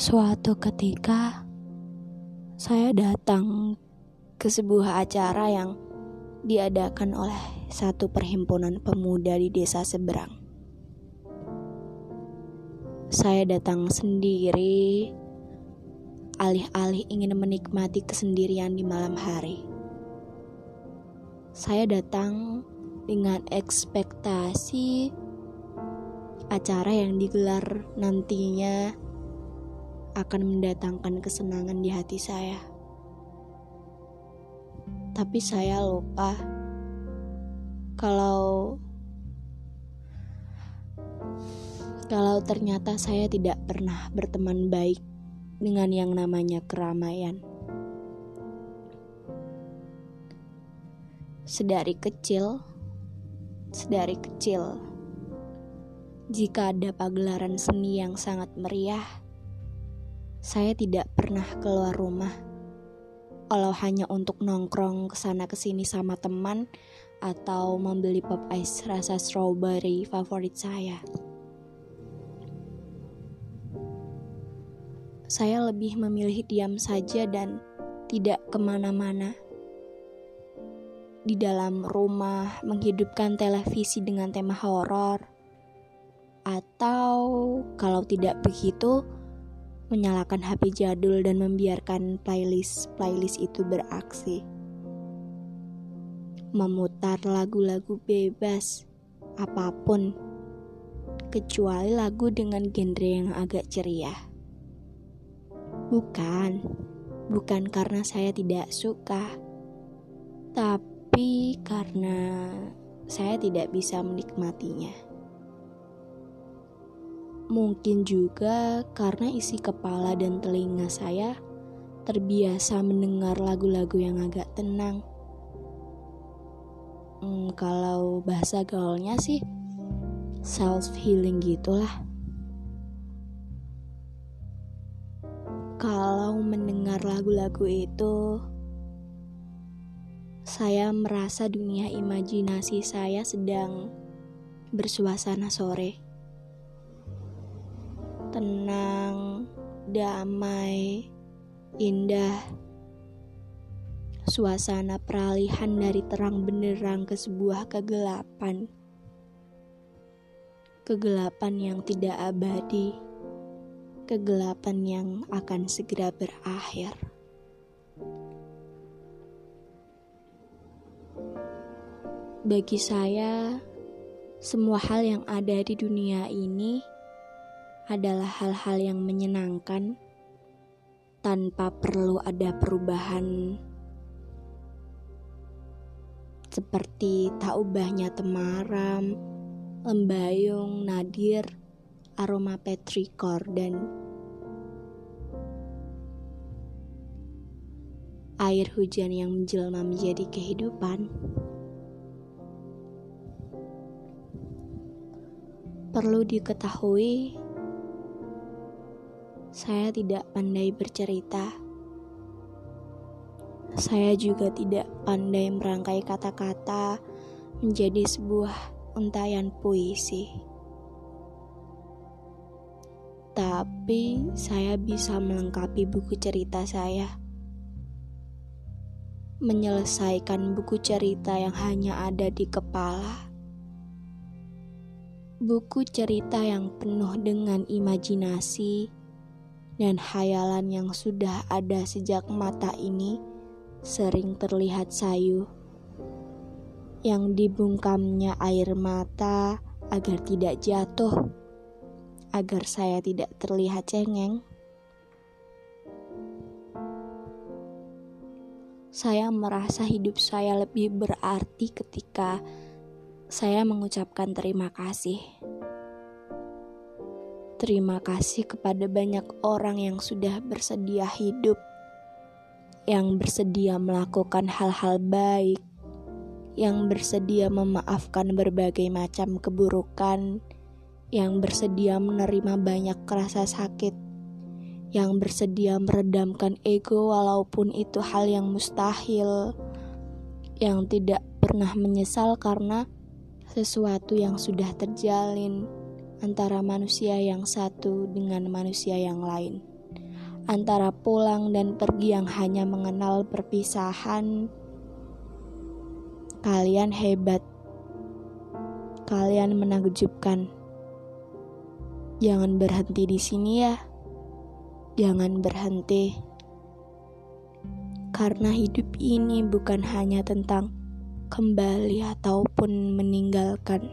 Suatu ketika, saya datang ke sebuah acara yang diadakan oleh satu perhimpunan pemuda di desa seberang. Saya datang sendiri, alih-alih ingin menikmati kesendirian di malam hari. Saya datang dengan ekspektasi acara yang digelar nantinya akan mendatangkan kesenangan di hati saya. Tapi saya lupa kalau kalau ternyata saya tidak pernah berteman baik dengan yang namanya keramaian. Sedari kecil, sedari kecil, jika ada pagelaran seni yang sangat meriah, saya tidak pernah keluar rumah. Walau hanya untuk nongkrong ke sana ke sini sama teman atau membeli pop ice rasa strawberry favorit saya. Saya lebih memilih diam saja dan tidak ke mana-mana. Di dalam rumah menghidupkan televisi dengan tema horor, atau kalau tidak begitu, menyalakan HP jadul dan membiarkan playlist-playlist itu beraksi. Memutar lagu-lagu bebas, apa pun, kecuali lagu dengan genre yang agak ceria. Bukan, bukan karena saya tidak suka, tapi karena saya tidak bisa menikmatinya. Mungkin juga karena isi kepala dan telinga saya terbiasa mendengar lagu-lagu yang agak tenang. Hmm, kalau bahasa gaulnya sih self healing gitulah. Kalau mendengar lagu-lagu itu, saya merasa dunia imajinasi saya sedang bersuasana sore tenang, damai, indah. Suasana peralihan dari terang benderang ke sebuah kegelapan. Kegelapan yang tidak abadi. Kegelapan yang akan segera berakhir. Bagi saya, semua hal yang ada di dunia ini adalah hal-hal yang menyenangkan tanpa perlu ada perubahan seperti tak ubahnya temaram, lembayung, nadir, aroma petrikor, dan air hujan yang menjelma menjadi kehidupan. Perlu diketahui saya tidak pandai bercerita. Saya juga tidak pandai merangkai kata-kata menjadi sebuah untayan puisi. Tapi saya bisa melengkapi buku cerita saya. Menyelesaikan buku cerita yang hanya ada di kepala. Buku cerita yang penuh dengan imajinasi dan hayalan yang sudah ada sejak mata ini sering terlihat sayu. Yang dibungkamnya air mata agar tidak jatuh, agar saya tidak terlihat cengeng. Saya merasa hidup saya lebih berarti ketika saya mengucapkan terima kasih. Terima kasih kepada banyak orang yang sudah bersedia hidup, yang bersedia melakukan hal-hal baik, yang bersedia memaafkan berbagai macam keburukan, yang bersedia menerima banyak rasa sakit, yang bersedia meredamkan ego walaupun itu hal yang mustahil, yang tidak pernah menyesal karena sesuatu yang sudah terjalin antara manusia yang satu dengan manusia yang lain. antara pulang dan pergi yang hanya mengenal perpisahan. Kalian hebat. Kalian menakjubkan. Jangan berhenti di sini ya. Jangan berhenti. Karena hidup ini bukan hanya tentang kembali ataupun meninggalkan.